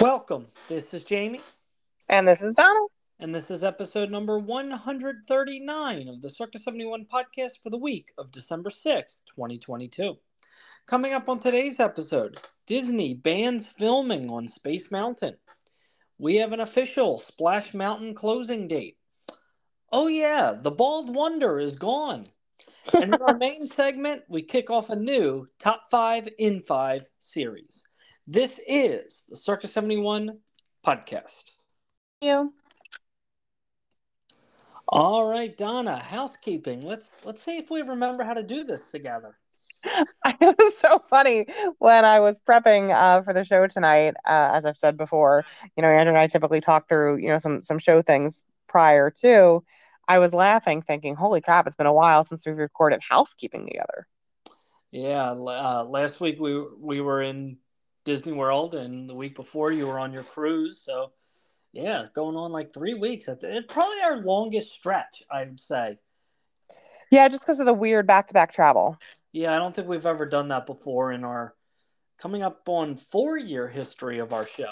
Welcome. This is Jamie, And this is Donna. and this is episode number 139 of the Circus 71 podcast for the week of December 6th, 2022. Coming up on today's episode, Disney bans filming on Space Mountain. We have an official Splash Mountain closing date. Oh, yeah, the Bald Wonder is gone. And in our main segment, we kick off a new Top 5 in 5 series. This is the Circus 71 podcast. You. All right, Donna, housekeeping. Let's let's see if we remember how to do this together. It was so funny when I was prepping uh, for the show tonight. Uh, as I've said before, you know, Andrew and I typically talk through, you know, some some show things prior to. I was laughing, thinking, "Holy crap! It's been a while since we've recorded housekeeping together." Yeah, uh, last week we we were in Disney World, and the week before you were on your cruise. So, yeah, going on like three weeks. It's probably our longest stretch, I would say. Yeah, just because of the weird back-to-back travel. Yeah, I don't think we've ever done that before in our coming up on four year history of our show.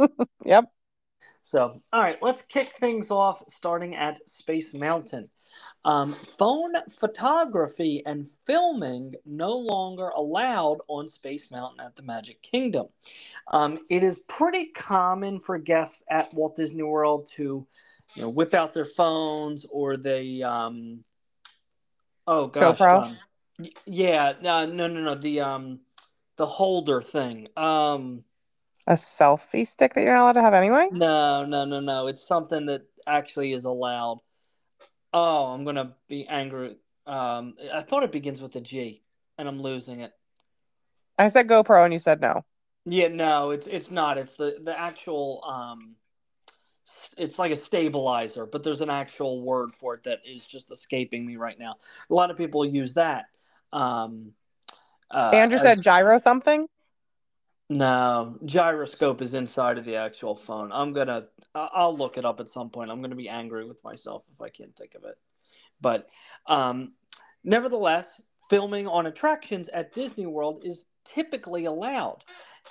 Yep. So, all right, let's kick things off starting at Space Mountain. Um, phone photography and filming no longer allowed on Space Mountain at the Magic Kingdom. Um, it is pretty common for guests at Walt Disney World to, you know, whip out their phones or they, um, oh gosh, GoPro? um, yeah, no, no, no, no, the um, the holder thing. Um, A selfie stick that you're not allowed to have anyway. No, no, no, no. It's something that actually is allowed. Oh, I'm gonna be angry. Um, I thought it begins with a G, and I'm losing it. I said GoPro, and you said no. Yeah, no, it's it's not. It's the the actual um, it's like a stabilizer, but there's an actual word for it that is just escaping me right now. A lot of people use that. Um, uh, Andrew as- said gyro something. No, gyroscope is inside of the actual phone. I'm gonna, I'll look it up at some point. I'm gonna be angry with myself if I can't think of it. But, um, nevertheless, filming on attractions at Disney World is typically allowed,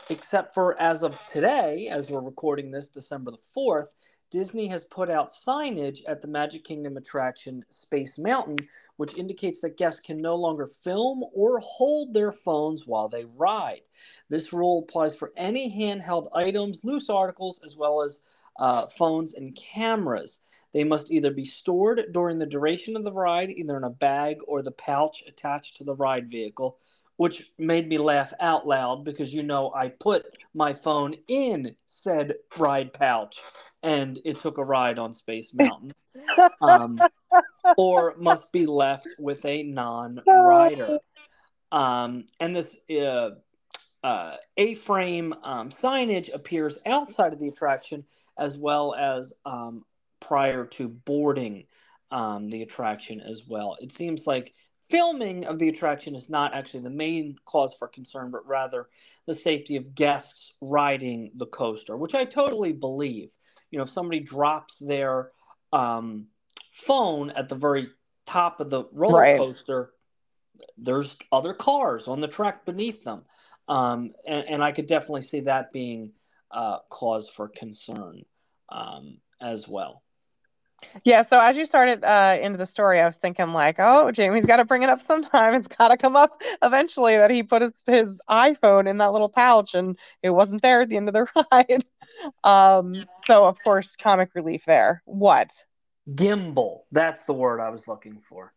except for as of today, as we're recording this, December the fourth. Disney has put out signage at the Magic Kingdom attraction Space Mountain, which indicates that guests can no longer film or hold their phones while they ride. This rule applies for any handheld items, loose articles, as well as uh, phones and cameras. They must either be stored during the duration of the ride, either in a bag or the pouch attached to the ride vehicle, which made me laugh out loud because you know I put my phone in said ride pouch and it took a ride on Space Mountain. Um, or must be left with a non rider. Um, and this uh, uh, A-frame um, signage appears outside of the attraction as well as um, prior to boarding um, the attraction as well. It seems like filming of the attraction is not actually the main cause for concern, but rather the safety of guests riding the coaster, which I totally believe. You know, if somebody drops their um, phone at the very top of the roller Right. coaster, there's other cars on the track beneath them. Um, and, and I could definitely see that being uh, cause for concern um, as well. Yeah, so as you started uh, into the story, I was thinking like, oh, Jamie's got to bring it up sometime. It's got to come up eventually that he put his, his iPhone in that little pouch and it wasn't there at the end of the ride. Um, so of course, comic relief there. What? Gimbal, that's the word I was looking for.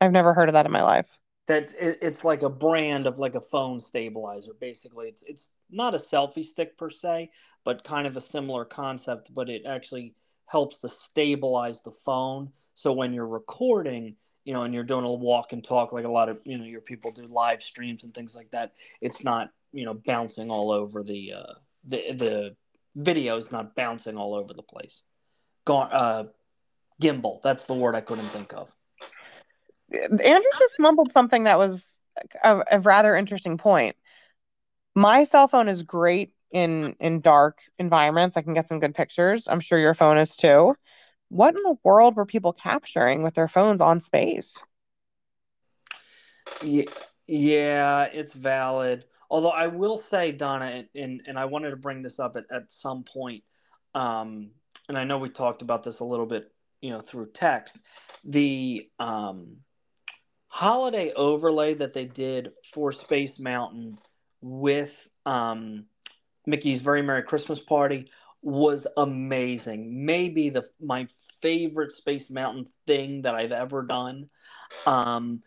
I've never heard of that in my life. That it, it's like a brand of like a phone stabilizer. Basically, it's it's not a selfie stick per se, but kind of a similar concept. But it actually helps to stabilize the phone. So when you're recording, you know, and you're doing a walk and talk like a lot of you know your people do live streams and things like that, it's not you know bouncing all over the uh, the the video is not bouncing all over the place. Gar- uh, gimbal, that's the word I couldn't think of. Andrew just mumbled something that was a, a rather interesting point. My cell phone is great in in dark environments. I can get some good pictures. I'm sure your phone is too. What in the world were people capturing with their phones on space? Yeah, yeah, it's valid. Although I will say, Donna, and and I wanted to bring this up at, at some point, um, and I know we talked about this a little bit, you know, through text. The um, holiday overlay that they did for Space Mountain with um, Mickey's Very Merry Christmas Party was amazing. Maybe the my favorite Space Mountain thing that I've ever done. Um,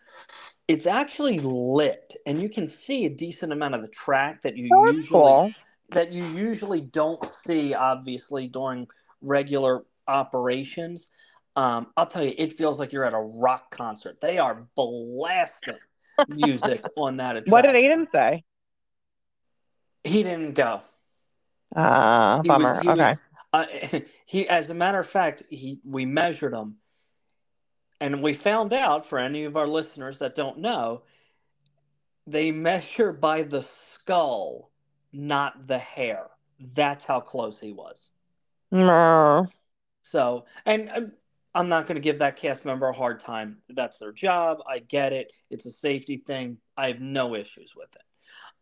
it's actually lit, and you can see a decent amount of the track that you Oh, usually cool. that you usually don't see, obviously during regular operations. Um, I'll tell you, it feels like you're at a rock concert. They are blasting music on that. What did. Aiden say? He didn't go. Ah, He was- bummer. he was- okay. Uh, he, as a matter of fact, he we measured him, and we found out for any of our listeners that don't know, they measure by the skull, not the hair. That's how close he was. Mm. So, and um, I'm not going to give that cast member a hard time. That's their job. I get it. It's a safety thing. I have no issues with it.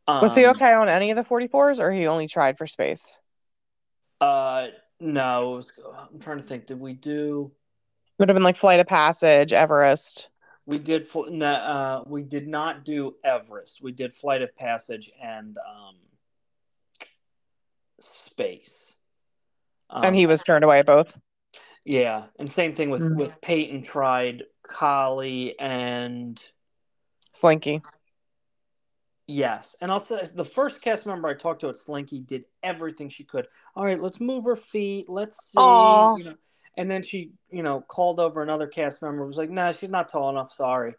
Was he Um, okay on any of the 44s or he only tried for space? Uh, no. It was, I'm trying to think. Did we do? It would have been like Flight of Passage, Everest. We did. no, Uh, we did not do Everest. We did Flight of Passage and um, Space. Um, And he was turned away both. yeah, and same thing with Mm. with Peyton tried Kali and Slinky. Yes, and I'll say the first cast member I talked to at Slinky did everything she could. All right, let's move her feet. Let's see. You know, and then she, you know, called over another cast member. Was like, "Nah, she's not tall enough. Sorry."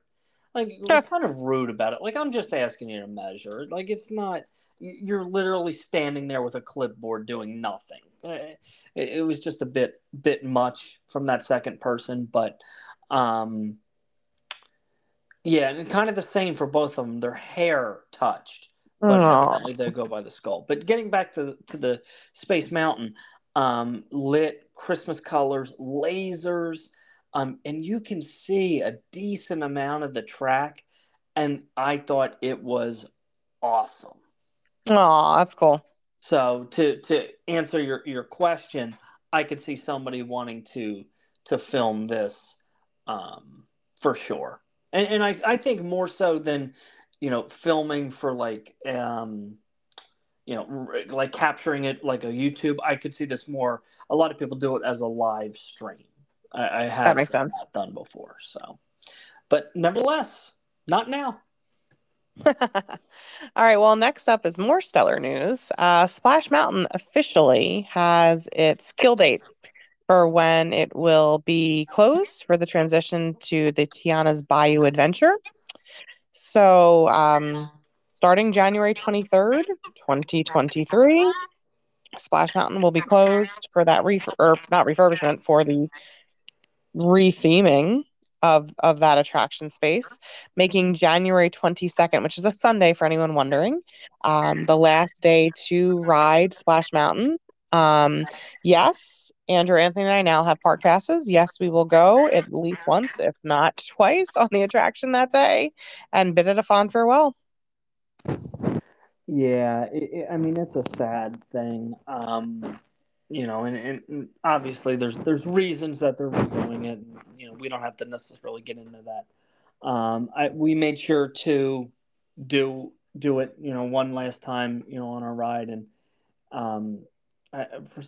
Like, kind of rude about it. Like, I'm just asking you to measure. Like, it's not. You're literally standing there with a clipboard doing nothing. Eh, It, it was just a bit bit much from that second person, but um, yeah, and kind of the same for both of them. Their hair touched, but evidently they go by the skull. But getting back to to the Space Mountain, um, lit Christmas colors, lasers, um, and you can see a decent amount of the track, and I thought it was awesome. Aw, that's cool. So to to answer your your question, I could see somebody wanting to to film this um, for sure, and and I I think more so than you know filming for like um, you know like capturing it like a YouTube. I could see this more. A lot of people do it as a live stream. I, I have makes sense. that done before. So, but nevertheless, not now. All right, well, next up is more stellar news. Uh, Splash Mountain officially has its kill date for when it will be closed for the transition to the Tiana's Bayou Adventure. So, um, starting January 23rd, 2023, Splash Mountain will be closed for that ref or not refurbishment for the retheming of of that attraction space, making January 22nd, which is a Sunday for anyone wondering, um, the last day to ride Splash Mountain. Um, yes, Andrew Anthony and I now have park passes. Yes, we will go at least once, if not twice, on the attraction that day and bid it a fond farewell. Yeah, it, it, I mean it's a sad thing, um, you know, and, and, obviously there's there's reasons that they're doing it. And, you know, we don't have to necessarily get into that. Um, I we made sure to do do it, you know, one last time, you know, on our ride, and um, I, for,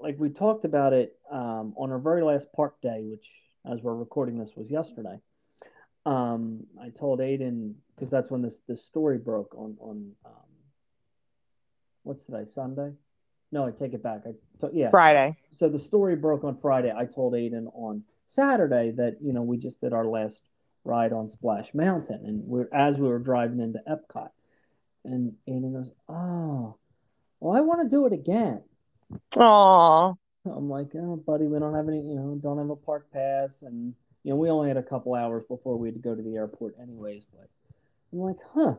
like we talked about it um, on our very last park day, which as we're recording this was yesterday. Um, I told Aiden because that's when this this story broke on on um, what's today Sunday. No, I take it back. I to, yeah. Friday. So the story broke on Friday. I told Aiden on Saturday that you know we just did our last ride on Splash Mountain, and we're as we were driving into Epcot, and Aiden goes, "Oh, well, I want to do it again." Aw. I'm like, "Oh, buddy, we don't have any, you know, don't have a park pass, and you know, we only had a couple hours before we had to go to the airport, anyways." But I'm like, "Huh."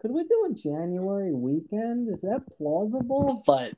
Could we do a January weekend? Is that plausible? But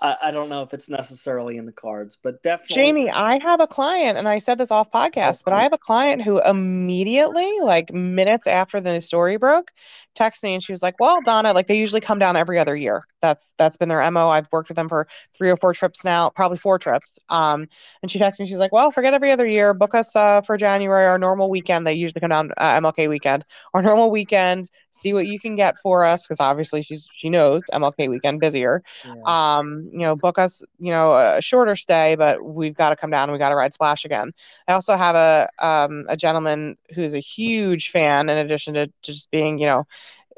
I, I don't know if it's necessarily in the cards, but definitely. Jamie, I have a client, and I said this off podcast, but I have a client who immediately, like minutes after the story broke, texted me and she was like, "Well, Donna, like they usually come down every other year. That's that's been their mo. I've worked with them for three or four trips now, probably four trips. Um, and she texted me, she's like, "Well, forget every other year. Book us uh, for January, our normal weekend. They usually come down uh, MLK weekend, our normal weekend. See what you can get for us, because obviously she's she knows MLK weekend busier. Yeah. Um, you know, book us, you know, a shorter stay, but we've got to come down. and We got to ride Splash again. I also have a um a gentleman who's a huge fan, in addition to just being, you know."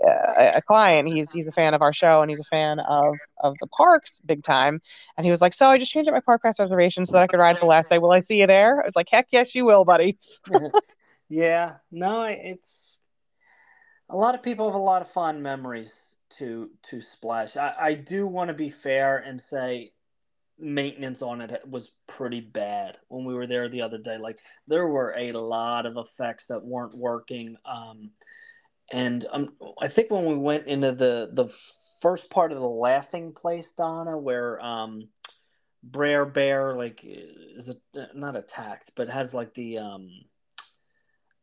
A, client. He's he's a fan of our show and he's a fan of of the parks big time. And he was like, "So I just changed up my park pass reservation so that I could ride the last day. Will I see you there?" I was like, "Heck yes, you will, buddy." yeah, no, it's a lot of people have a lot of fond memories to to Splash. I, I do want to be fair and say maintenance on it was pretty bad when we were there the other day. Like there were a lot of effects that weren't working. Um, and um, I think when we went into the the first part of the laughing place, Donna, where um, Brer Bear like is a, not attacked, but has like the um,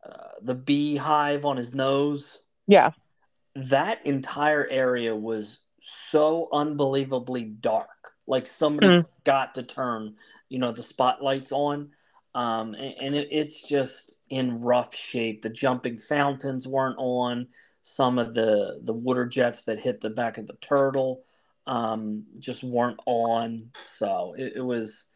uh, the beehive on his nose. Yeah, that entire area was so unbelievably dark. Like somebody mm. forgot to turn, you know, the spotlights on. Um, and, and it, it's just in rough shape. The jumping fountains weren't on. Some of the the water jets that hit the back of the turtle um, just weren't on. So it, it was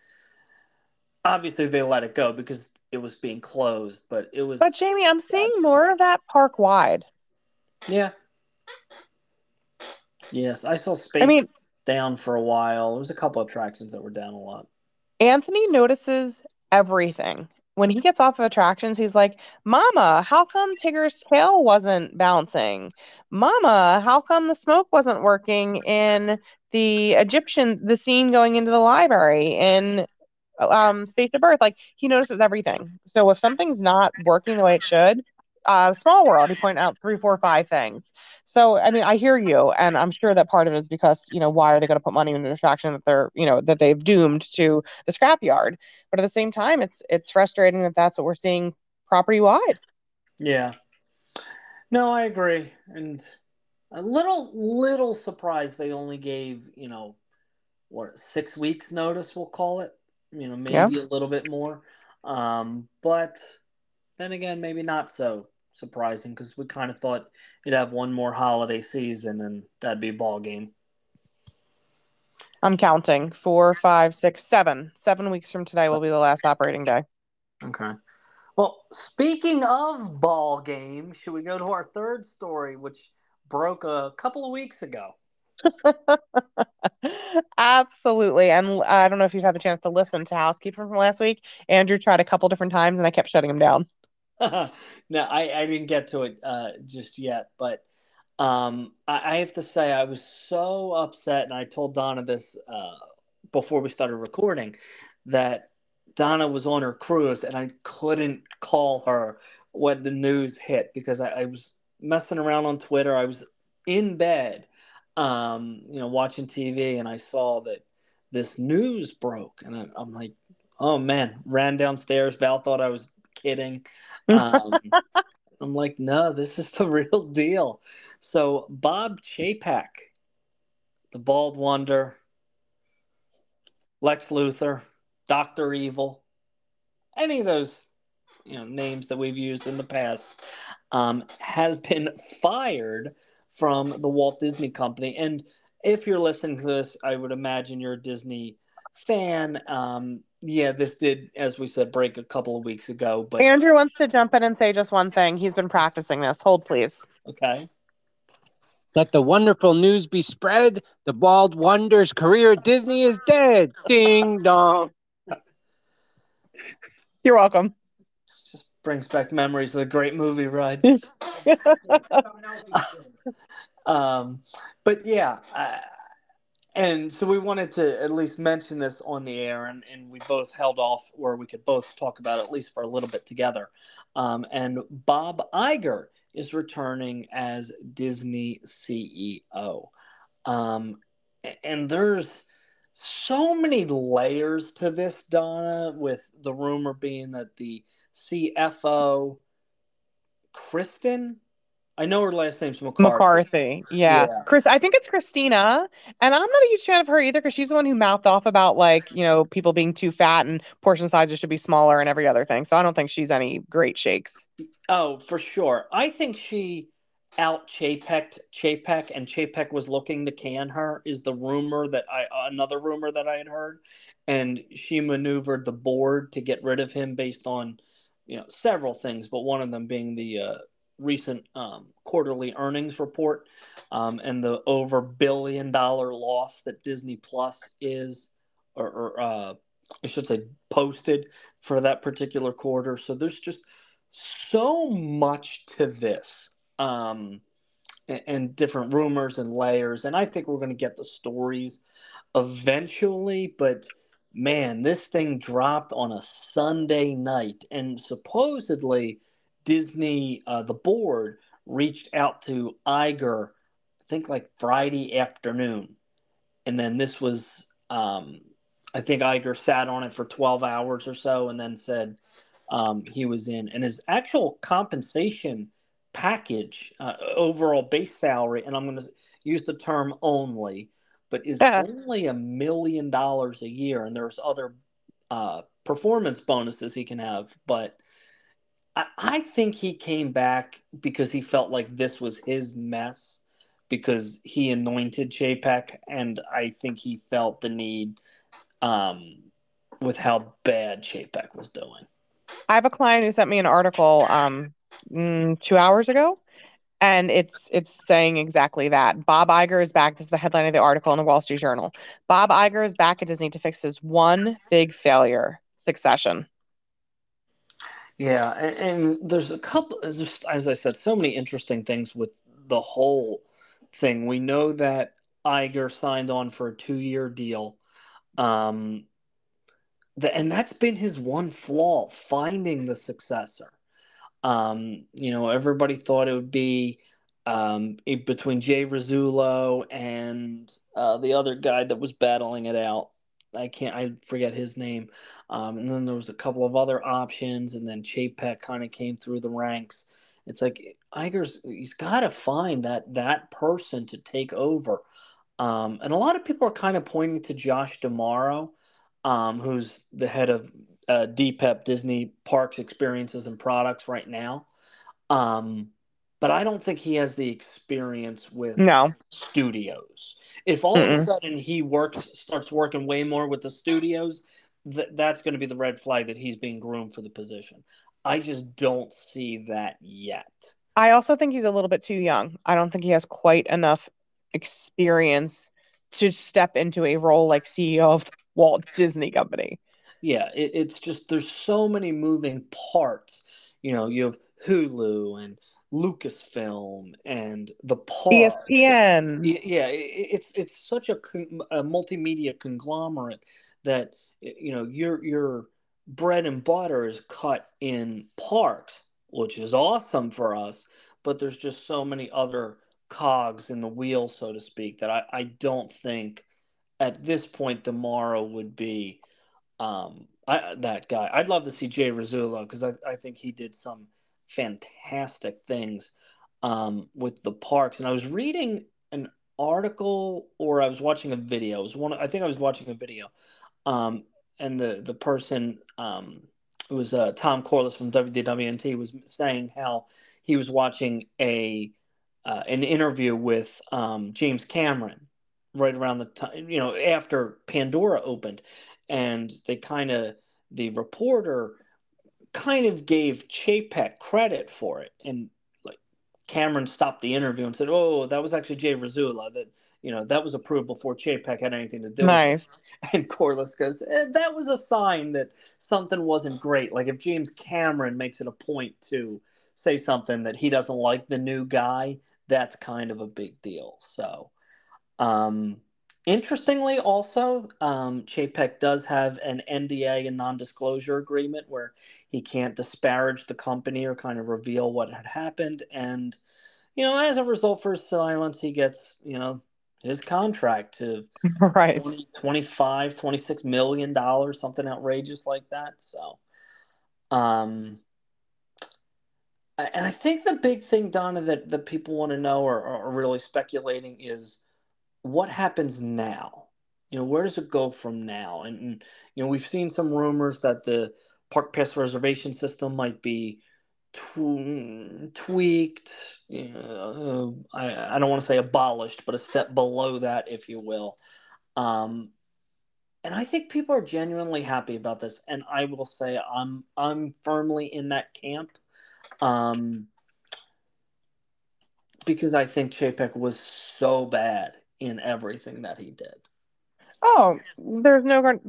obviously they let it go because it was being closed, but it was. But Jamie, I'm seeing more of that park wide. Yeah. Yes, I saw space. I mean, down for a while. There was a couple of attractions that were down a lot. Anthony notices everything. When he gets off of attractions, he's like, Mama, how come Tigger's tail wasn't bouncing? Mama, how come the smoke wasn't working in the Egyptian, the scene going into the library in um, Spaceship Earth? Like, he notices everything. So if something's not working the way it should, uh, small world he pointed out three four five things. So i mean i hear you and i'm sure that part of it is because you know why are they going to put money in an attraction that they're you know that they've doomed to the scrapyard? But at the same time it's it's frustrating that that's what we're seeing property wide yeah. No i agree and a little little surprised they only gave you know what six weeks notice we'll call it? You know maybe yeah. a little bit more. Um but then again maybe not so surprising because we kind of thought you'd have one more holiday season and that'd be a ball game. I'm counting four, five, six, seven. Seven weeks from today will be the last operating day. Okay. Well, speaking of ball game, should we go to our third story, which broke a couple of weeks ago? Absolutely. And I don't know if you've had the chance to listen to Housekeeping from last week. Andrew tried a couple different times and I kept shutting him down. no, I, I didn't get to it uh, just yet, but um, I, I, have to say I was so upset, and I told Donna this uh, before we started recording that Donna was on her cruise, and I couldn't call her when the news hit because I, I was messing around on Twitter. I was in bed, um, you know, watching TV, and I saw that this news broke, and I, I'm like, oh man, ran downstairs. Val thought I was kidding. Um, I'm like, no, this is the real deal. So Bob Chapek, the Bald Wonder, Lex Luthor, Doctor Evil, any of those you know names that we've used in the past, um, has been fired from the Walt Disney Company. And if you're listening to this, I would imagine you're a Disney fan. Um, yeah, this did, as we said, break a couple of weeks ago. But Andrew wants to jump in and say just one thing. He's been practicing this. Hold, please. Okay. Let the wonderful news be spread. The bald wonder's career at Disney is dead. Ding dong. You're welcome. Just brings back memories of the great movie ride. um, but yeah, and so we wanted to at least mention this on the air, and, and we both held off where we could both talk about it at least for a little bit together. Um, and Bob Iger is returning as Disney CEO. Um, and there's so many layers to this, Donna, with the rumor being that the CFO, Kristen, I know her last name's McCarthy. McCarthy. Yeah. Yeah. Chris, I think it's Christina. And I'm not a huge fan of her either because she's the one who mouthed off about like, you know, people being too fat and portion sizes should be smaller and every other thing. So I don't think she's any great shakes. Oh, for sure. I think she out Chapek Chapek and Chapek was looking to can her is the rumor that I another rumor that I had heard and she maneuvered the board to get rid of him based on you know several things but one of them being the uh, recent um, quarterly earnings report um, and the over billion dollar loss that Disney Plus is or, or uh, I should say posted for that particular quarter so there's just so much to this um, and, and different rumors and layers. And I think we're going to get the stories eventually. But man, this thing dropped on a Sunday night, and supposedly Disney, uh, the board, reached out to Iger, I think like Friday afternoon, and then this was. Um, I think Iger sat on it for 12 hours or so and then said um, he was in. And his actual compensation package, uh, overall base salary, and I'm going to use the term only, but is Yeah. only a million dollars a year. And there's other uh, performance bonuses he can have. But I, think he came back because he felt like this was his mess because he anointed Chapek. And I think he felt the need um, with how bad Chapek was doing. I have a client who sent me an article um mm, two hours ago, and it's it's saying exactly that. Bob Iger is back. This is the headline of the article in the Wall Street Journal. Bob Iger is back at Disney to fix his one big failure, Succession. Yeah, and, and there's a couple, just as I said, so many interesting things with the whole thing. We know that Iger signed on for a two-year deal, um, the, and that's been his one flaw, finding the successor. Um, you know, everybody thought it would be um, between Jay Rasulo and uh, the other guy that was battling it out. I can't, I forget his name. Um, and then there was a couple of other options, and then Chapek kind of came through the ranks. It's like Iger's, he's got to find that that person to take over. Um, and a lot of people are kind of pointing to Josh D'Amaro, um, who's the head of uh, DPEP Disney Parks Experiences and Products right now. Um, but I don't think he has the experience with No. studios. If all of a sudden he works, starts working way more with the studios, th- that's going to be the red flag that he's being groomed for the position. I just don't see that yet. I also think he's a little bit too young. I don't think he has quite enough experience to step into a role like CEO of Walt Disney Company. Yeah, it, it's just there's so many moving parts. You know, you have Hulu and Lucasfilm and the parks. ESPN. Yeah, it's it's such a, con- a multimedia conglomerate that you know your your bread and butter is cut in parks, which is awesome for us. But there's just so many other cogs in the wheel, so to speak, that I, I don't think at this point tomorrow would be um I, that guy. I'd love to see Jay Rasulo because I, I think he did some fantastic things um, with the parks. And I was reading an article or I was watching a video. It was one. I think I was watching a video, um, and the the person um, it was uh, Tom Corless from WDWNT was saying how he was watching a uh, an interview with um, James Cameron right around the time you know after Pandora opened, and they kind of the reporter kind of gave Chapek credit for it, and like Cameron stopped the interview and said, "Oh, that was actually Jay Rasulo. That you know that was approved before Chapek had anything to do with it." Nice. And Corless goes, eh, "That was a sign that something wasn't great. Like if James Cameron makes it a point to say something that he doesn't like the new guy, that's kind of a big deal." So, um, interestingly, also, um, Chapek does have an NDA and non-disclosure agreement where he can't disparage the company or kind of reveal what had happened, and you know, as a result for his silence, he gets you know his contract to right. 20, 25 26 million dollars something outrageous like that. So um and i think the big thing donna that, that people want to know or are really speculating is what happens now you know where does it go from now and, and you know we've seen some rumors that the park pass reservation system might be tw- tweaked. You know, I, I don't want to say abolished, but a step below that, if you will. Um, and I think people are genuinely happy about this. And I will say I'm I'm firmly in that camp. Um, because I think Chapek was so bad in everything that he did. Oh, there's no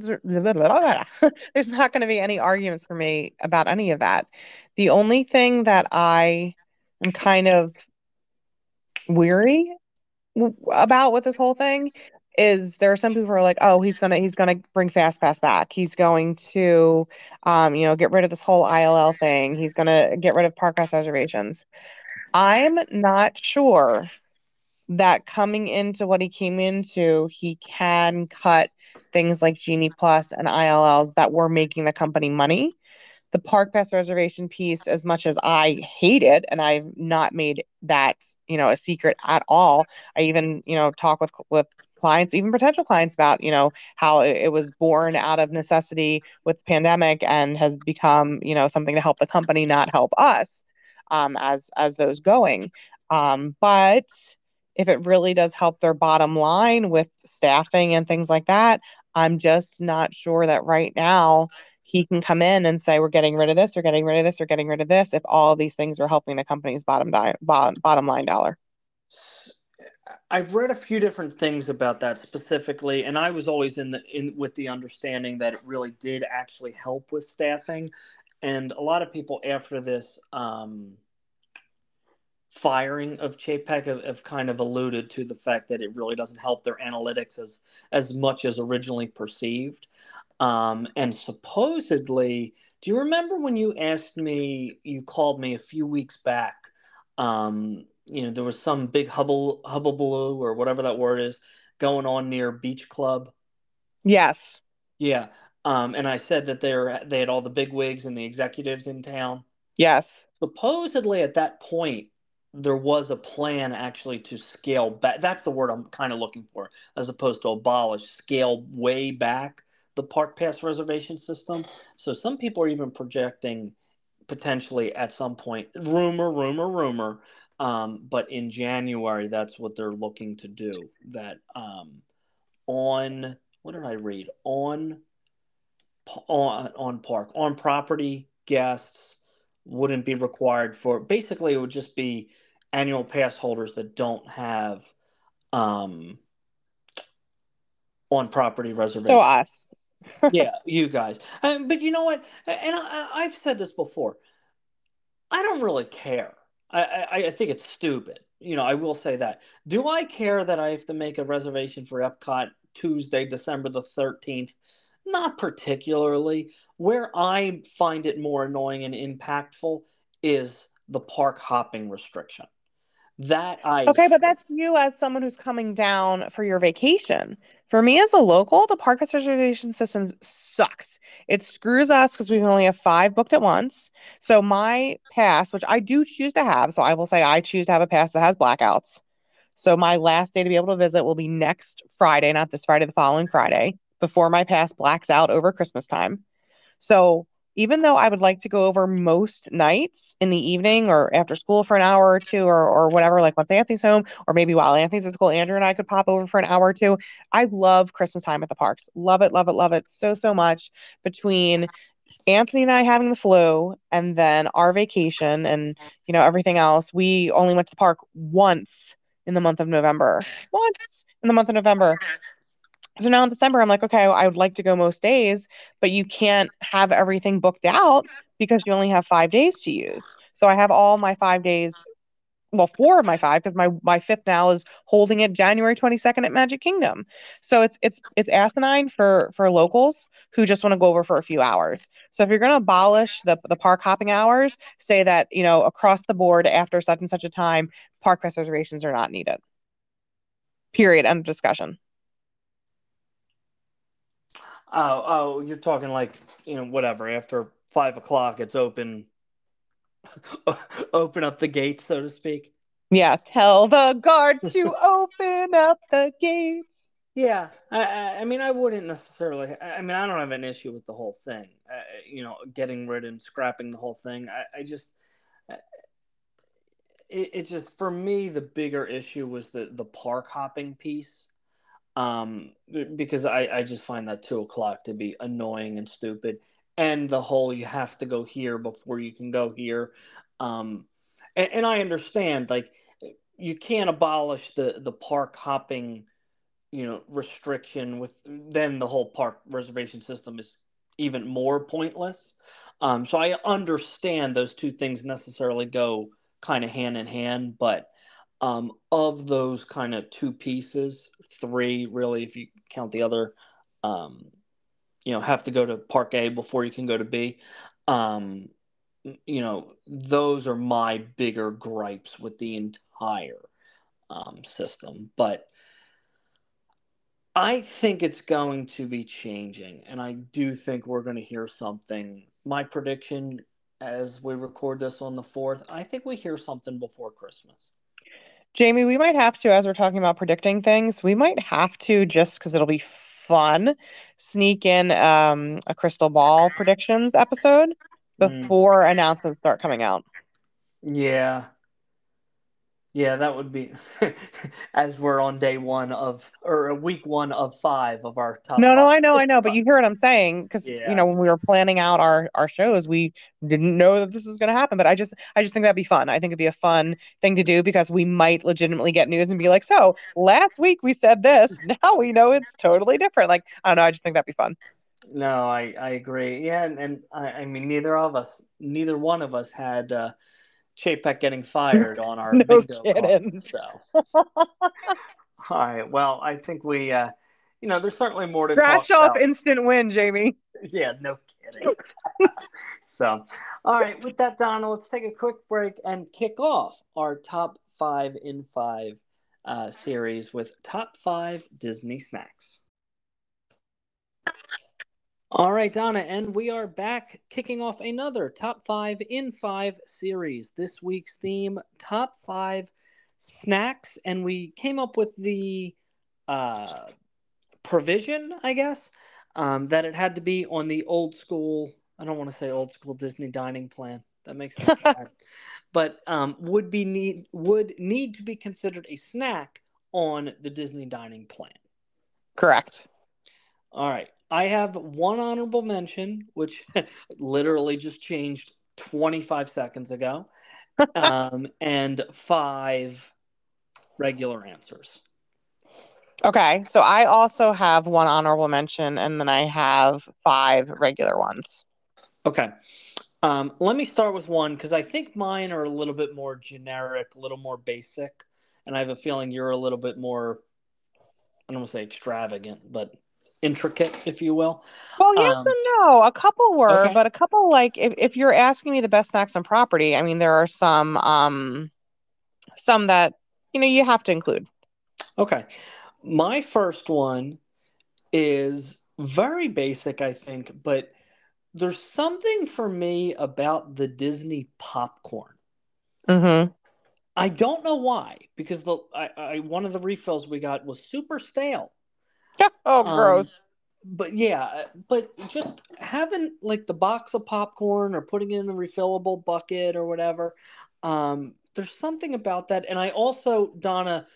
there's not going to be any arguments for me about any of that. The only thing that I am kind of weary about with this whole thing is there are some people who are like, oh, he's gonna he's gonna bring fast pass back. He's going to um, you know, get rid of this whole ILL thing. He's gonna get rid of park reservations. I'm not sure that coming into what he came into, he can cut things like Genie Plus and ILLs that were making the company money. The park pass reservation piece, as much as I hate it, and I've not made that you know a secret at all. I even you know talk with with clients, even potential clients, about you know how it, was born out of necessity with the pandemic and has become you know something to help the company, not help us um, as as those going. Um, but if it really does help their bottom line with staffing and things like that, I'm just not sure that right now he can come in and say we're getting rid of this, we're getting rid of this, we're getting rid of this if all these things are helping the company's bottom di- bottom, bottom line dollar. I've read a few different things about that specifically, and I was always in the in with the understanding that it really did actually help with staffing, and a lot of people after this um, firing of Chapek have, have, kind of alluded to the fact that it really doesn't help their analytics as as much as originally perceived. Um, and supposedly, do you remember when you asked me? You called me a few weeks back. Um, you know, there was some big hubble hubble blue or whatever that word is going on near Beach Club. Yes. Yeah. Um, and I said that they're they had all the big wigs and the executives in town. Yes. Supposedly, at that point, there was a plan actually to scale back. That's the word I'm kind of looking for, as opposed to abolish, scale way back the park pass reservation system. So some people are even projecting potentially at some point, rumor, rumor, rumor. Um, but in January, that's what they're looking to do. That um, on what did I read on on on park on property guests wouldn't be required for basically it would just be annual pass holders that don't have um on property reservation. So us. yeah, you guys. Um, but you know what? And I, have said this before. I don't really care. I, I, I think it's stupid. You know, I will say that. Do I care that I have to make a reservation for Epcot Tuesday, December the 13th? Not particularly. Where I find it more annoying and impactful is the park hopping restriction. That I Okay, but that's you as someone who's coming down for your vacation. For me as a local, the park reservation system sucks. It screws us because we only have five booked at once. So my pass, which I do choose to have, so I will say I choose to have a pass that has blackouts. So my last day to be able to visit will be next Friday, not this Friday, the following Friday, before my pass blacks out over Christmas time. So even though I would like to go over most nights in the evening or after school for an hour or two or, or whatever, like once Anthony's home, or maybe while Anthony's at school, Andrew and I could pop over for an hour or two. I love Christmas time at the parks. Love it, love it, love it so, so much between Anthony and I having the flu and then our vacation and, you know, everything else. We only went to the park once in the month of November. Once in the month of November. So now in December, I'm like, okay, I would like to go most days, but you can't have everything booked out because you only have five days to use. So I have all my five days, well, four of my five, because my my fifth now is holding it January 22nd at Magic Kingdom. So it's it's it's asinine for for locals who just want to go over for a few hours. So if you're going to abolish the the park hopping hours, say that you know across the board after such and such a time, park reservations are not needed. Period. End of discussion. Oh, oh, you're talking like you know whatever. After five o'clock, it's open. open up the gates, so to speak. Yeah, tell the guards to open up the gates. Yeah, I, I mean, I wouldn't necessarily. I mean, I don't have an issue with the whole thing. Uh, you know, getting rid and scrapping the whole thing. I, I just, uh, it, it just for me the bigger issue was the the park hopping piece, um, because I I just find that two o'clock to be annoying and stupid, and the whole you have to go here before you can go here, um, and, and I understand like you can't abolish the the park hopping you know restriction with then the whole park reservation system is even more pointless. Um, so i understand those two things necessarily go kind of hand in hand but um, of those kind of two pieces three really if you count the other um, you know have to go to park a before you can go to b um, you know those are my bigger gripes with the entire um, system but I think it's going to be changing, and I do think we're going to hear something. My prediction as we record this on the 4th, I think we hear something before Christmas. Jamie, we might have to, as we're talking about predicting things, we might have to just because it'll be fun, sneak in um, a crystal ball predictions episode Mm. before announcements start coming out. Yeah. Yeah, that would be as we're on day one of or week one of five of our top. No, no. I know, I know, but you hear what I'm saying because Yeah. you know when we were planning out our our shows, we didn't know that this was going to happen. But I just, I just think that'd be fun. I think it'd be a fun thing to do because we might legitimately get news and be like, "So last week we said this, now we know it's totally different." Like I don't know, I just think that'd be fun. No, I I agree. Yeah, and, and I, I mean neither of us, neither one of us had uh, Chapek getting fired on our No bingo kidding. card. So, all right. Well, I think we, uh, you know, there's certainly more to Scratch off about. instant win, Jamie. Yeah, no kidding. so, all right, with that, Donna, let's take a quick break and kick off our top five in five uh, series with top five Disney snacks. All right, Donna, and we are back kicking off another top five in five series. This week's theme top five snacks, and we came up with the uh, provision, I guess, um, that it had to be on the old school. I don't want to say old school Disney dining plan. That makes me sad. but um, would be need would need to be considered a snack on the Disney dining plan. Correct. All right. I have one honorable mention, which literally just changed 25 seconds ago, um, and five regular answers. Okay, so I also have one honorable mention, and then I have five regular ones. Okay. Um, let me start with one because I think mine are a little bit more generic, a little more basic, and I have a feeling you're a little bit more, I don't want to say extravagant, but intricate, if you will. Well, yes Um, and no. A couple were, okay. but a couple like if, if you're asking me the best snacks on property, I mean there are some um some that you know you have to include. Okay. My first one is very basic, I think, but there's something for me about the Disney popcorn. Mm-hmm. I don't know why, because the I, I one of the refills we got was super stale. oh, Um, gross. But yeah, but just having like the box of popcorn or putting it in the refillable bucket or whatever, um, there's something about that. And I also, Donna,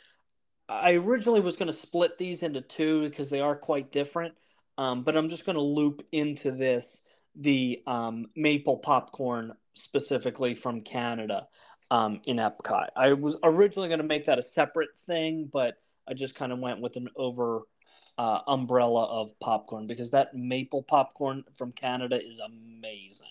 I originally was going to split these into two because they are quite different. Um, but I'm just going to loop into this the um, maple popcorn specifically from Canada um, in Epcot. I was originally going to make that a separate thing, but I just kind of went with an over uh, umbrella of popcorn because that maple popcorn from Canada is amazing.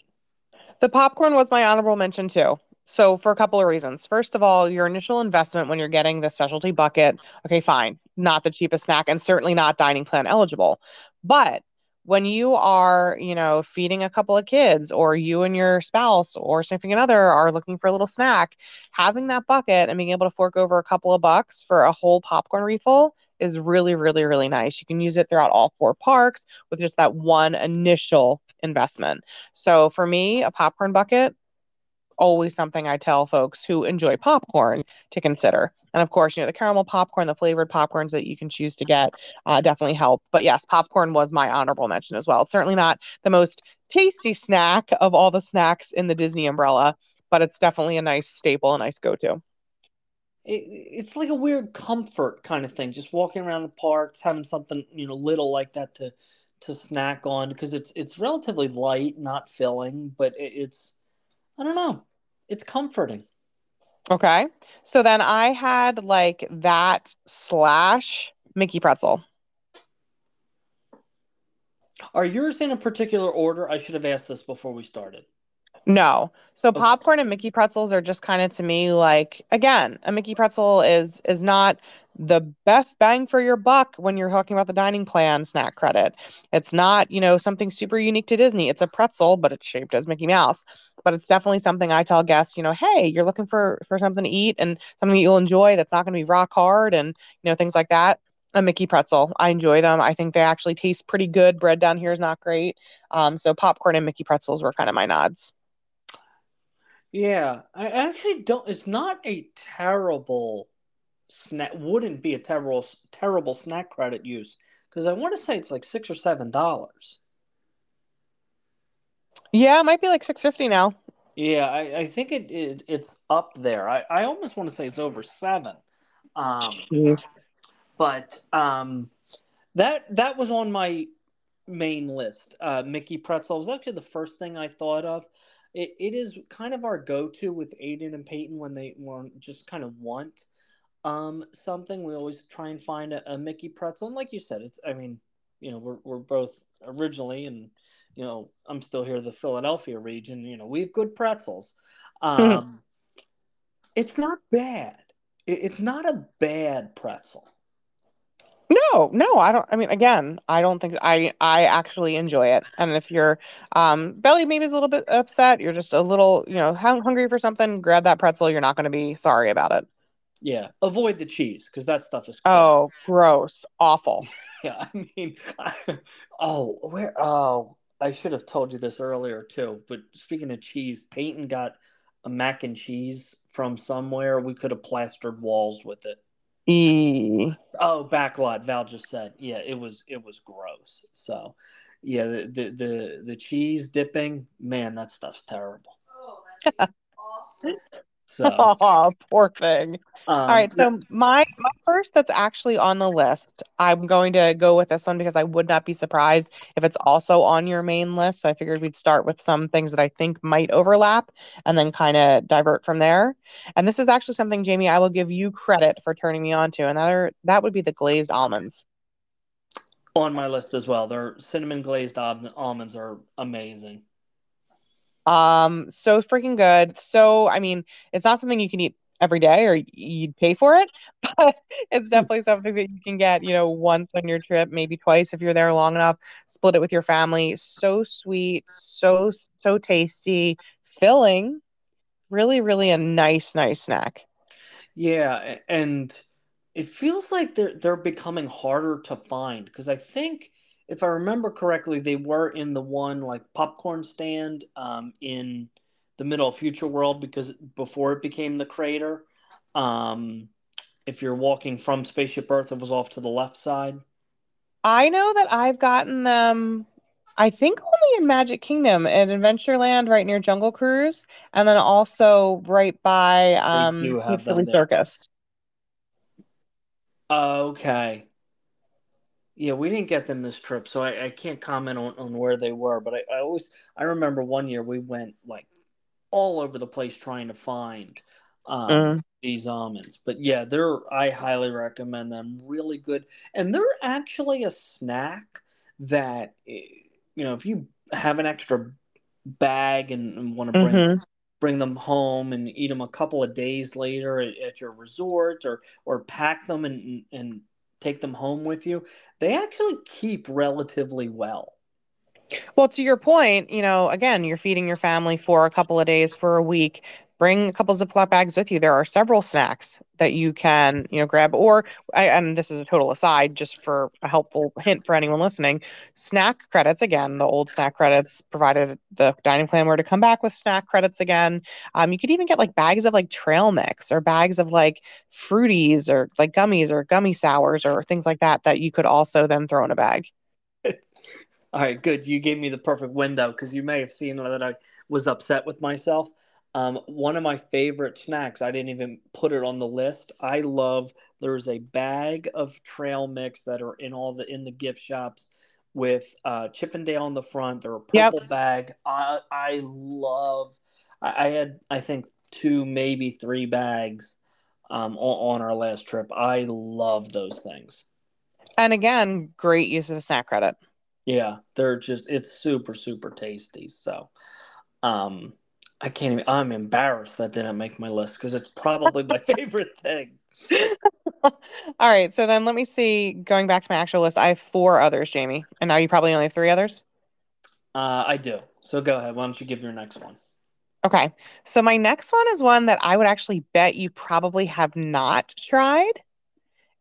The popcorn was my honorable mention too. So for a couple of reasons. First of all, your initial investment when you're getting the specialty bucket, okay, fine, not the cheapest snack and certainly not dining plan eligible. But when you are, you know, feeding a couple of kids or you and your spouse or significant other are looking for a little snack, having that bucket and being able to fork over a couple of bucks for a whole popcorn refill is really, really, really nice. You can use it throughout all four parks with just that one initial investment. So for me, a popcorn bucket, always something I tell folks who enjoy popcorn to consider. And of course, you know, the caramel popcorn, the flavored popcorns that you can choose to get uh, definitely help. But yes, popcorn was my honorable mention as well. It's certainly not the most tasty snack of all the snacks in the Disney umbrella, but it's definitely a nice staple, a nice go to. It, it's like a weird comfort kind of thing, just walking around the parks, having something you know little like that to to snack on because it's it's relatively light, not filling, but it, it's I don't know, it's comforting. Okay. So then I had like that slash Mickey pretzel. Are yours in a particular order? I should have asked this before we started. No. So Okay. popcorn and Mickey pretzels are just kind of to me like again, a Mickey pretzel is is not the best bang for your buck when you're talking about the dining plan snack credit. It's not, you know, something super unique to Disney. It's a pretzel, but it's shaped as Mickey Mouse. But it's definitely something I tell guests, you know, hey, you're looking for for something to eat and something that you'll enjoy that's not going to be rock hard and, you know, things like that. A Mickey pretzel. I enjoy them. I think they actually taste pretty good. Bread down here is not great. Um, so popcorn and Mickey pretzels were kind of my nods. Yeah, I actually don't. It's not a terrible snack. Wouldn't be a terrible terrible snack credit use because I want to say it's like six or seven dollars. Yeah, it might be like 650 now. Yeah, I, I think it, it it's up there. I, I almost want to say it's over seven. Um, Jeez. but um, that that was on my main list. Uh, Mickey pretzel was actually the first thing I thought of. It, it is kind of our go-to with Aiden and Peyton when they want just kind of want um, something. We always try and find a, a Mickey pretzel, and like you said, it's I mean, you know, we're we're both originally, and you know, I'm still here, the Philadelphia region. You know, we have good pretzels. Um, it's not bad. It, it's not a bad pretzel. No, no, I don't. I mean, again, I don't think I I actually enjoy it. And if your um belly maybe is a little bit upset, you're just a little, you know, hungry for something, grab that pretzel. You're not going to be sorry about it. Yeah, avoid the cheese because that stuff is. gross. Oh, gross, awful. Yeah, I mean, oh, where? Oh, I should have told you this earlier too. But speaking of cheese, Peyton got a mac and cheese from somewhere. We could have plastered walls with it. E. Oh, backlot. Val just said, yeah, it was it was gross. So, yeah, the the the, the cheese dipping, man, that stuff's terrible. So, Oh, poor thing. um, All right, so my my first that's actually on the list. I'm going to go with this one because I would not be surprised if it's also on your main list. So I figured we'd start with some things that I think might overlap and then kind of divert from there. And this is actually something, Jamie, I will give you credit for turning me on to, and that are that would be the glazed almonds. on my list as well. Their cinnamon glazed al- almonds are amazing. Um, so freaking good. So, I mean, it's not something you can eat every day or you'd pay for it, but it's definitely something that you can get, you know, once on your trip, maybe twice if you're there long enough. Split it with your family. So sweet, so so tasty, filling. Really, really a nice, nice snack. Yeah, and it feels like they're they're becoming harder to find because I think if I remember correctly, they were in the one like popcorn stand um, in the middle of Future World because before it became the crater. Um, if you're walking from Spaceship Earth, it was off to the left side. I know that I've gotten them, I think only in Magic Kingdom and Adventureland right near Jungle Cruise, and then also right by um. Circus. Okay. Yeah, we didn't get them this trip, so I, I can't comment on, on where they were. But I, I always I remember one year we went like all over the place trying to find um, Mm. these almonds. But yeah, they're I highly recommend them. Really good, and they're actually a snack that eh, you know if you have an extra bag and, and want to bring Mhm. bring them home and eat them a couple of days later at, at your resort or or pack them and and take them home with you they actually keep relatively well Well, to your point, you know, again, you're feeding your family for a couple of days, for a week. Bring a couple of Ziploc bags with you. There are several snacks that you can, you know, grab. Or, I, and this is a total aside, just for a helpful hint for anyone listening. Snack credits again, the old snack credits provided the dining plan were to come back with snack credits again. Um, you could even get like bags of like trail mix or bags of like fruities or like gummies or gummy sours or things like that that you could also then throw in a bag. All right, good. You gave me the perfect window because you may have seen that I was upset with myself. Um, one of my favorite snacks, I didn't even put it on the list. I love there's a bag of trail mix that are in all the in the gift shops with uh, Chip 'n' Dale on the front. They're a purple yep. bag. I I love. I, I, had I think two maybe three bags um, on, on our last trip. I love those things. And again, great use of a snack credit. Yeah, they're just it's super super tasty. So, um, I can't even. I'm embarrassed that didn't make my list because it's probably my favorite thing. All right, so then let me see. Going back to my actual list, I have four others, Jamie, and now you probably only have three others. Uh, I do. So go ahead. Why don't you give your next one? Okay, so my next one is one that I would actually bet you probably have not tried.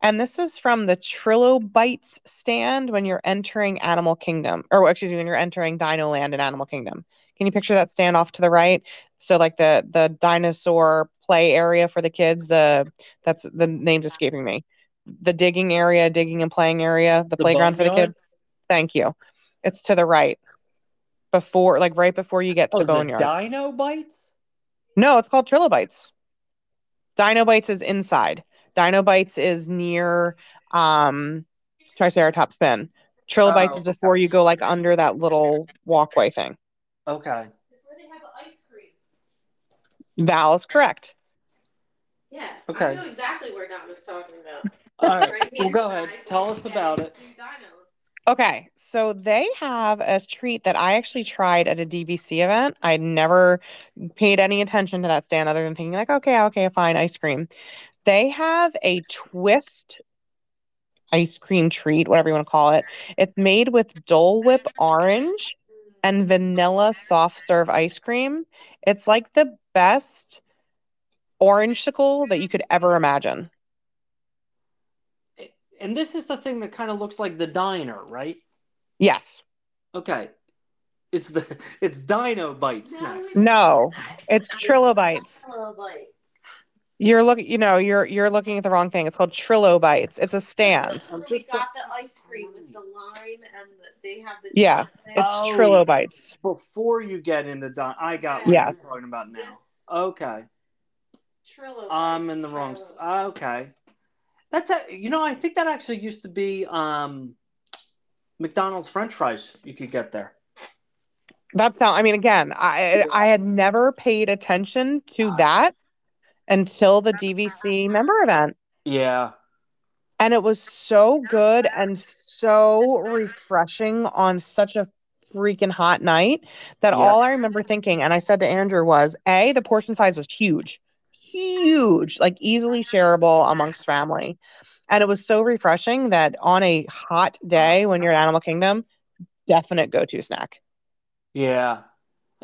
And this is from the Trilobites stand when you're entering Animal Kingdom, or excuse me, when you're entering Dino Land in Animal Kingdom. Can you picture that stand off to the right? So like the the dinosaur play area for the kids. The that's the name's escaping me. The digging area, digging and playing area, the, the playground for the kids. Thank you. It's to the right, before like right before you get to oh, the boneyard. Dino bites. No, it's called Trilobites. Dino bites is inside. Dino Bites is near um Triceratops Spin. Trilobites oh, is before you go like under that little walkway thing. Okay. Where they have ice cream. Val correct. Yeah. Okay. I know exactly where Don was talking about. All right. right well, go ahead. Tell us about it. Okay, so they have a treat that I actually tried at a DVC event. I never paid any attention to that stand other than thinking like, okay, okay, fine, ice cream. They have a twist ice cream treat, whatever you want to call it. It's made with Dole Whip orange and vanilla soft serve ice cream. It's like the best orangesicle that you could ever imagine. And this is the thing that kind of looks like the diner, right? Yes. Okay. It's the it's Dino Bites. No, it's Trilobites. Trilobites. You're looking, you know, you're you're looking at the wrong thing. It's called Trilobites. It's a stand. We got the ice cream with the lime, and the, they have the yeah. It's oh, Trilobites. Before you get into Don, I got what yes. you're talking about now. This okay. Trilobites. I'm in the wrong. Okay. That's a, you know, I think that actually used to be um, McDonald's French fries. You could get there. That's not. I mean, again, I I had never paid attention to that until the DVC member event. Yeah. And it was so good and so refreshing on such a freaking hot night that yeah. all I remember thinking, and I said to Andrew, was A, the portion size was huge, huge, like easily shareable amongst family. And it was so refreshing that on a hot day when you're at Animal Kingdom, definite go to snack. Yeah.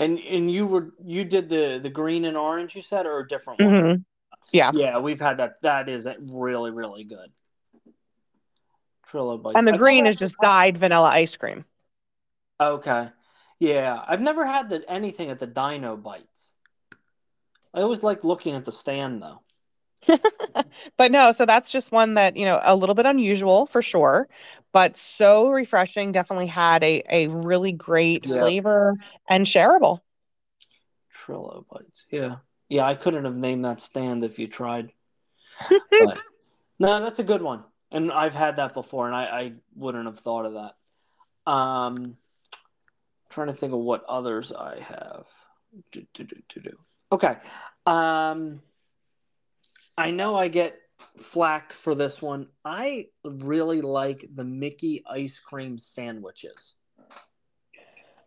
And and you were you did the the green and orange you said or a different one? Mm-hmm. Yeah. Yeah, we've had that. That is really really good. Trilobites. And the green is just dyed vanilla ice cream. Okay. Yeah, I've never had the, anything at the Dino Bites. I always like looking at the stand though. but no, so that's just one that, you know, a little bit unusual for sure, but so refreshing. Definitely had a, a really great yeah. flavor and shareable. Trilobites. Yeah. Yeah, I couldn't have named that stand if you tried. but, no, that's a good one. And I've had that before and I, I wouldn't have thought of that. Um trying to think of what others I have. To, to do. Okay. Um I know I get flack for this one. I really like the Mickey ice cream sandwiches.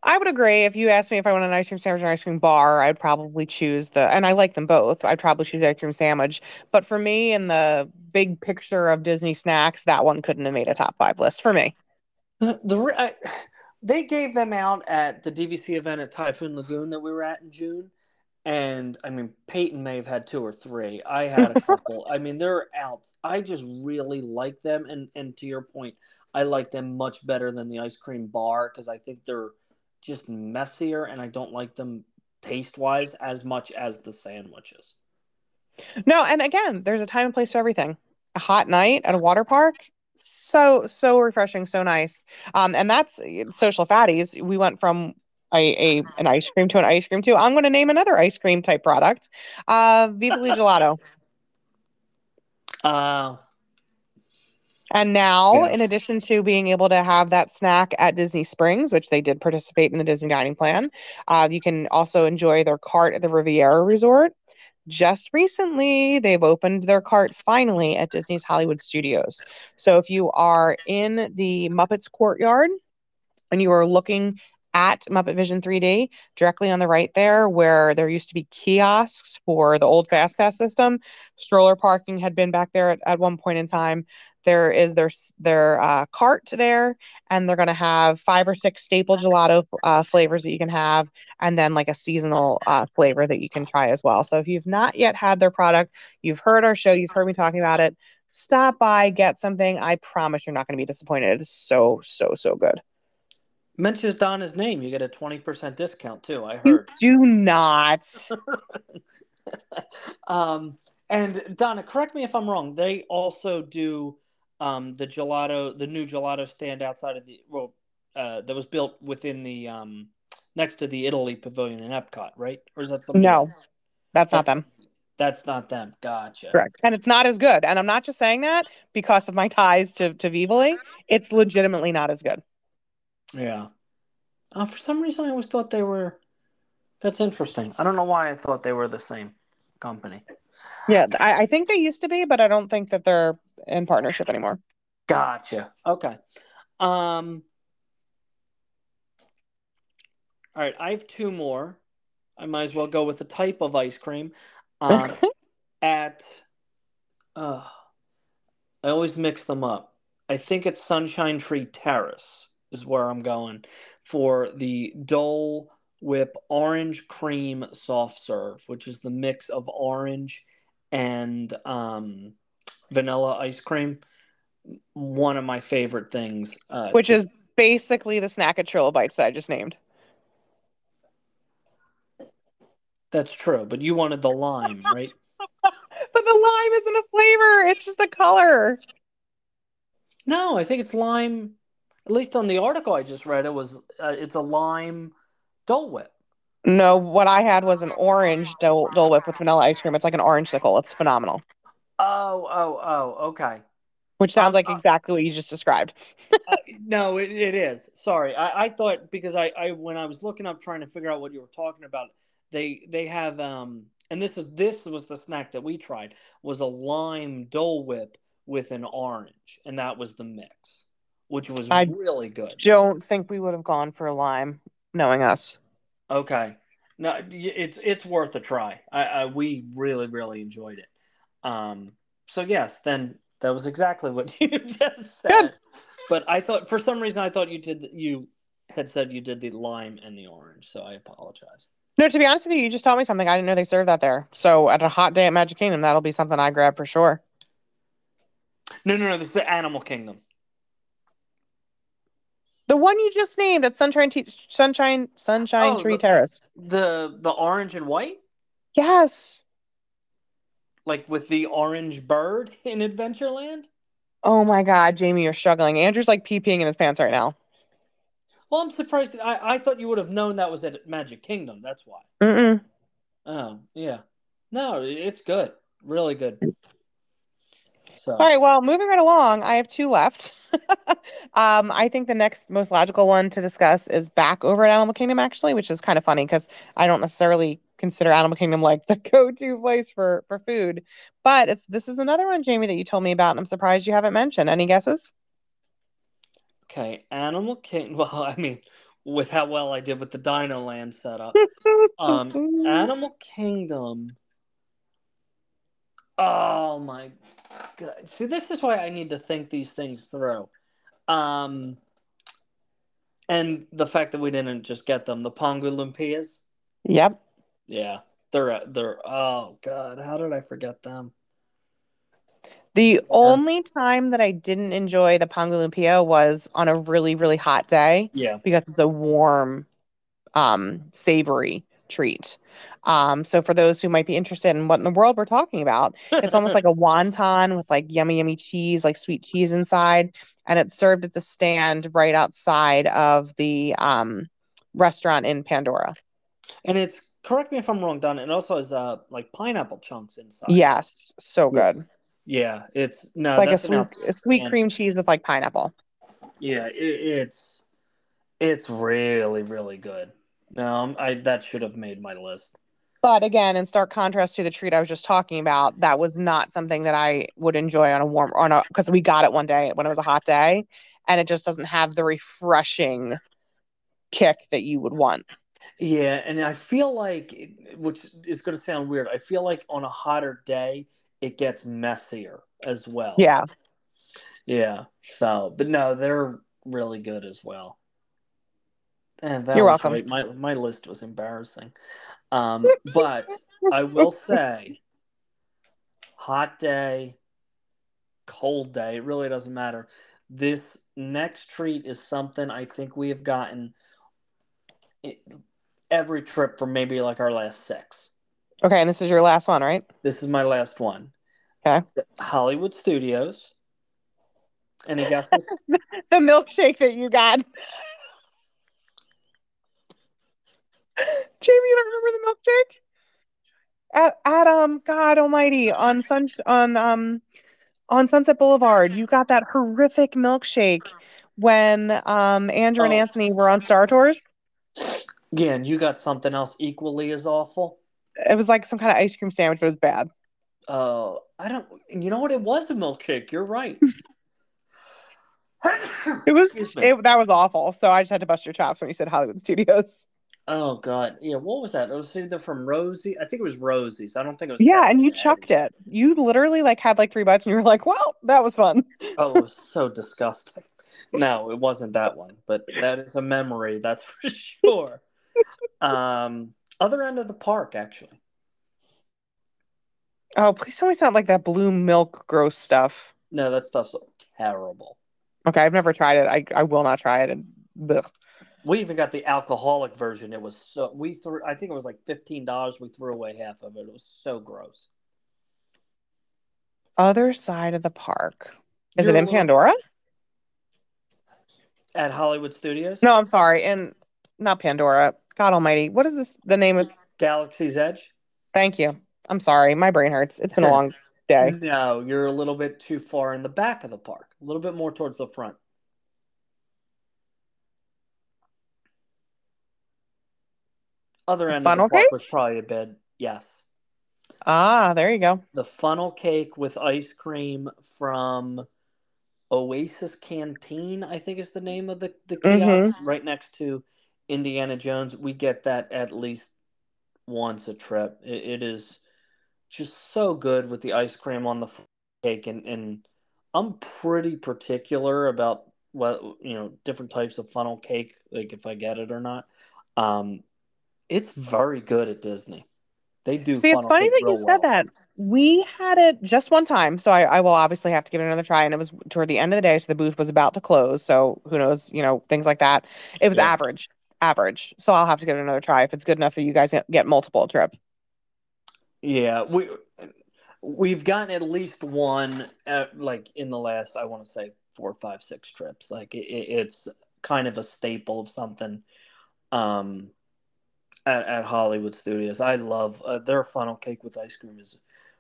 I would agree. If you asked me if I want an ice cream sandwich or ice cream bar, I'd probably choose the, and I like them both. I'd probably choose ice cream sandwich. But for me, in the big picture of Disney snacks, that one couldn't have made a top five list for me. The, the I, they gave them out at the DVC event at Typhoon Lagoon that we were at in June. And I mean, Peyton may have had two or three. I had a couple. I mean, they're out. I just really like them. And, and to your point, I like them much better than the ice cream bar because I think they're just messier and I don't like them taste wise as much as the sandwiches. No, and again, there's a time and place for everything. A hot night at a water park, so so refreshing, so nice. Um, and that's social fatties. We went from a, a an ice cream to an ice cream too. I'm going to name another ice cream type product, uh, Vivoli Gelato. Uh, and now, Yeah. in addition to being able to have that snack at Disney Springs, which they did participate in the Disney dining plan, uh, you can also enjoy their cart at the Riviera Resort. Just recently, they've opened their cart finally at Disney's Hollywood Studios. So if you are in the Muppets courtyard and you are looking at Muppet Vision 3D, directly on the right there, where there used to be kiosks for the old Fast Pass system, stroller parking had been back there at, at one point in time. There is their their uh, cart there, and they're going to have five or six staple gelato uh, flavors that you can have, and then like a seasonal uh, flavor that you can try as well. So if you've not yet had their product, you've heard our show, you've heard me talking about it, stop by, get something. I promise you're not going to be disappointed. It is so so so good. Mentions Donna's name, you get a 20% discount too, I heard. You do not. um, and Donna, correct me if I'm wrong. They also do um, the gelato, the new gelato stand outside of the well, uh, that was built within the um, next to the Italy Pavilion in Epcot, right? Or is that something? No, else? That's not them. That's not them. Gotcha. Correct. And it's not as good. And I'm not just saying that because of my ties to to Vivoli. It's legitimately not as good. Yeah. Uh, for some reason, I always thought they were. That's interesting. I don't know why I thought they were the same company. Yeah, I, I think they used to be, but I don't think that they're in partnership anymore. Gotcha. Okay. Um. All right, I have two more. I might as well go with the type of ice cream. Um, at, uh, I always mix them up. I think it's Sunshine Tree Terrace is where I'm going for the Dole Whip Orange Cream Soft Serve, which is the mix of orange and um, vanilla ice cream. One of my favorite things. Uh, Which is basically the snack at Trilobites that I just named. that's true, but you wanted the lime, right? But the lime isn't a flavor, it's just a color. No, I think it's lime. At least on the article I just read, it was uh, it's a lime Dole Whip. No, what I had was an orange Dole, Dole Whip with vanilla ice cream. It's like an orange sickle. It's phenomenal. Oh, oh, oh. Okay. Which sounds like Uh, uh, exactly what you just described. Uh, no, it, it is. Sorry, I, I thought because I, I when I was looking up trying to figure out what you were talking about, they they have um and this is this was the snack that we tried was a lime Dole Whip with an orange, and that was the mix, which was I- really good. Don't think we would have gone for a lime, knowing us. Okay, no, it's it's worth a try. I, I we really really enjoyed it. Um, so yes, then that was exactly what you just said. Good. But I thought for some reason I thought you did you had said you did the lime and the orange, so I apologize. No, to be honest with you, you just told me something. I didn't know they served that there. So at a hot day at Magic Kingdom, that'll be something I grab for sure. No, no, no. This is the Animal Kingdom. The one you just named at Sunshine T- Sunshine Sunshine Oh, Tree the- Terrace. The the orange and white, Yes. like with the orange bird in Adventureland. Oh my God, Jamie, you're struggling. Andrew's like pee peeing in his pants right now. Well, I'm surprised. That I I thought you would have known that was at Magic Kingdom. That's why. Mm-mm. Oh yeah. No, it's good. Really good. So All right, well, moving right along, I have two left. um, I think the next most logical one to discuss is back over at Animal Kingdom, actually, which is kind of funny because I don't necessarily consider Animal Kingdom like the go-to place for for food. But it's this is another one, Jamie, that you told me about, and I'm surprised you haven't mentioned. Any guesses? okay, Animal Kingdom. Well, I mean, with how well I did with the Dino Land setup, um, Animal Kingdom. Oh my god! See, this is why I need to think these things through. Um, And the fact that we didn't just get them, the Pongu Lumpias. Yep. Yeah, they're they're. Oh God, how did I forget them? The only time that I didn't enjoy the Pongu Lumpia was on a really, really hot day. Yeah. Because it's a warm, um, savory treat. Um, so for those who might be interested in what in the world we're talking about, it's almost like a wonton with like yummy, yummy cheese, like sweet cheese inside, and it's served at the stand right outside of the um restaurant in Pandora. And it's correct me if I'm wrong, Don. It also has uh like pineapple chunks inside. Yes, so good. Yeah, it's no It's like a sweet, a sweet cream cheese with like pineapple. Yeah, it, it's it's really really good. No, um, I'm- that should have made my list. But again, in stark contrast to the treat I was just talking about, that was not something that I would enjoy on a warm on a because we got it one day when it was a hot day, and it just doesn't have the refreshing kick that you would want. Yeah, and I feel like, which is going to sound weird, I feel like on a hotter day it gets messier as well. Yeah. Yeah. So, but no, they're really good as well. And that You're welcome. right. My my list was embarrassing. Um, but I will say, hot day, cold day, it really doesn't matter. This next treat is something I think we have gotten it, every trip for maybe like our last six. Okay, and this is your last one, right? This is my last one. Okay. Hollywood Studios. Any guesses? The milkshake that you got. Jamie, you don't remember the milkshake? At, at um, God Almighty, on sun on um on Sunset Boulevard, you got that horrific milkshake when um Andrew and Oh. Anthony were on Star Tours. yeah, and you got something else equally as awful. It was like some kind of ice cream sandwich, but it was bad. Uh, I don't. You know what? It was a milkshake. You're right. It was it, that was awful. So I just had to bust your chops when you said Hollywood Studios. Oh God, yeah. What was that? It was either from Rosie. I think it was Rosie's. I don't think it was. Yeah, and you chucked it. You literally like had like three bites, and you were like, "Well, that was fun." Oh, it was so disgusting. No, it wasn't that one, but that is a memory. That's for sure. Um, other end of the park, actually. Oh, please tell me it's not like that blue milk gross stuff. No, that stuff's terrible. Okay, I've never tried it. I I will not try it. And ugh. We even got the alcoholic version. It was so we threw. I think it was like fifteen dollars. We threw away half of it. It was so gross. other side of the park. Is You're it in little- Pandora? At Hollywood Studios. No, I'm sorry, in not Pandora. God Almighty, what is this? The name of? Galaxy's Edge. Thank you. I'm sorry, my brain hurts. It's been a long day. No, you're a little bit too far in the back of the park. A little bit more towards the front. Other end of Funnel the park cake? was probably a bit yes. Ah, there you go. The funnel cake with ice cream from Oasis Canteen, I think is the name of the, the kiosk right next to Indiana Jones. We get that at least once a trip. It, it is just so good with the ice cream on the cake, and, and I'm pretty particular about what you know different types of funnel cake, like if I get it or not. Um, it's very good at Disney. They do. See, it's funny that you real said well. that. We had it just one time, so I, I will obviously have to give it another try. And it was toward the end of the day, so the booth was about to close. So who knows, you know, things like that. It was Yeah. average, average. So I'll have to give it another try if it's good enough that you guys get, get multiple trip. Yeah, we we've gotten at least one, uh, like in the last, I want to say four, five, six trips. Like it- it's kind of a staple of something. Um, at, at Hollywood Studios, I love uh, their funnel cake with ice cream is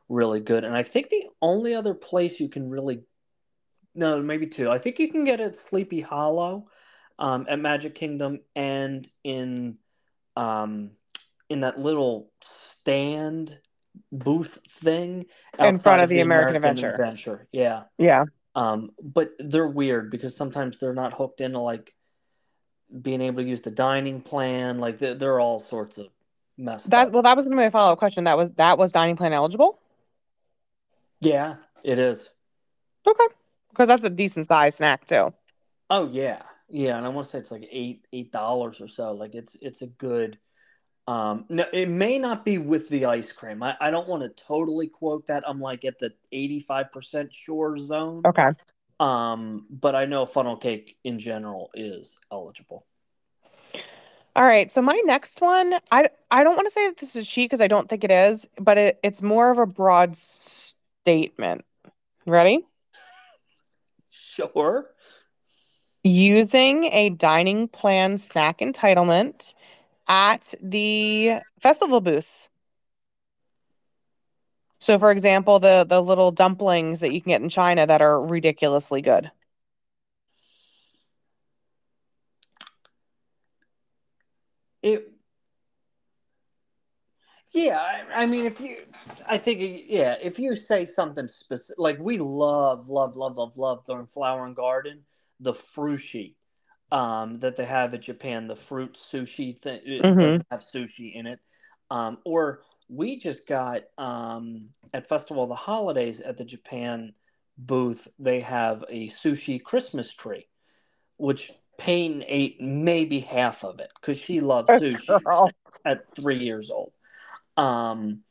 really good, and I think the only other place you can really, no, maybe two. I think you can get it at Sleepy Hollow, um, at Magic Kingdom, and in, um, in that little stand booth thing In front outside of the American Adventure. Adventure. Yeah. Yeah. Um, but they're weird because sometimes they're not hooked into like being able to use the dining plan. Like they're, they're all sorts of messed That up. well, that was gonna be my follow up question. That was that was dining plan eligible. Yeah, it is. Okay, because that's a decent size snack too. Oh yeah, Yeah, and I want to say it's like eight eight dollars or so. Like it's it's a good. Um, no, it may not be with the ice cream. I, I don't want to totally quote that. I'm like at the 85% sure zone. Okay. Um, but I know funnel cake in general is eligible. All right, so my next one, I I don't want to say that this is cheat because I don't think it is, but it, it's more of a broad statement. Ready? Sure. Using a dining plan snack entitlement at the festival booths. So, for example, the the little dumplings that you can get in China that are ridiculously good. It. Yeah, I, I mean, if you, I think, yeah, if you say something specific, like we love, love, love, love, love during Flower and Garden, the frushi um, that they have at Japan, the fruit sushi thing. It Mhm. doesn't have sushi in it. Um, or we just got um, at Festival of the Holidays at the Japan booth, they have a sushi Christmas tree, which Peyton ate maybe half of it because she loves sushi at three years old. Um,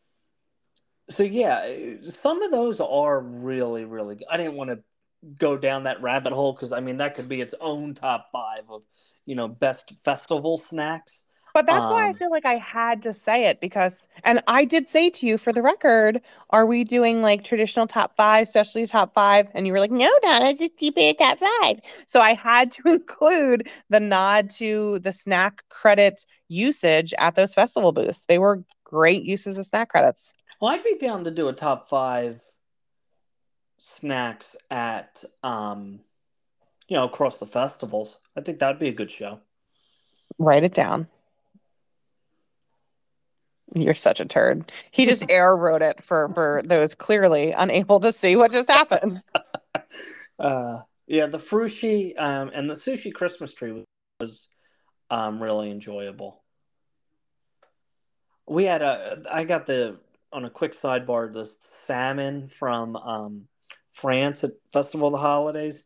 so yeah, some of those are really, really good. I didn't want to go down that rabbit hole because I mean that could be its own top five of you know best festival snacks. But that's why I Um, feel like I had to say it because, and I did say to you for the record, are we doing like traditional top five, especially top five? And you were like, no, Donna, just keep it at top five. So I had to include the nod to the snack credit usage at those festival booths. They were great uses of snack credits. well, I'd be down to do a top five snacks at um, you know across the festivals. I think that'd be a good show. Write it down. You're such a turd. He just air wrote it for for those clearly unable to see what just happened. Uh, yeah, the frushi um, and the sushi Christmas tree was um, really enjoyable. We had a, I got the on a quick sidebar the salmon from um, France at Festival of the Holidays.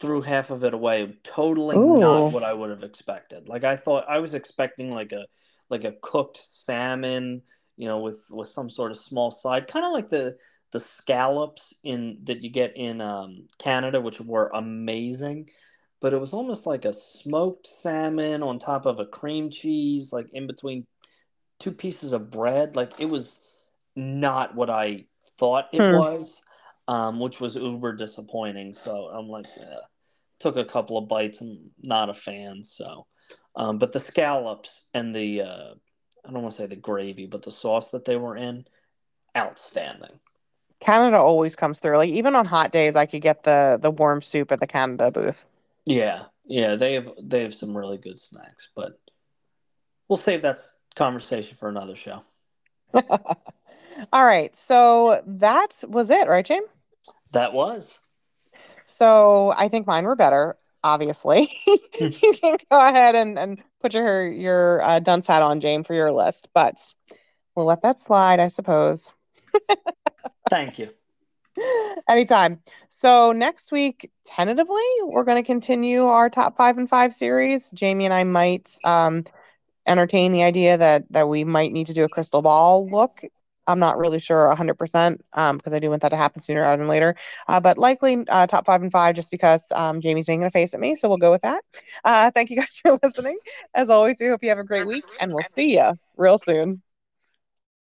Threw half of it away. Totally Ooh. not what I would have expected. Like I thought, I was expecting like a like a cooked salmon, you know, with with some sort of small side, kind of like the the scallops in that you get in um, Canada, which were amazing. But it was almost like a smoked salmon on top of a cream cheese, like in between two pieces of bread. Like it was not what I thought it Hmm. was, um, which was uber disappointing. So I'm like, took a couple of bites and not a fan. So, um, but the scallops and the uh, I don't want to say the gravy, but the sauce that they were in, outstanding. Canada always comes through. Like even on hot days, I could get the the warm soup at the Canada booth. Yeah, yeah, they have they have some really good snacks, but we'll save that conversation for another show. All right, so that was it, right, James? That was. So I think mine were better, obviously. You can go ahead and, and put your your uh, dunce hat on, James, for your list, but we'll let that slide, I suppose. Thank you. Anytime. So next week, tentatively, we're going to continue our top five and five series. Jamie and I might um, entertain the idea that that we might need to do a crystal ball look. I'm not really sure 100% um, because I do want that to happen sooner rather than later. Uh, but likely uh, top five and five just because um, Jamie's making a face at me. So we'll go with that. Uh, thank you guys for listening. As always, we hope you have a great week and we'll see you real soon.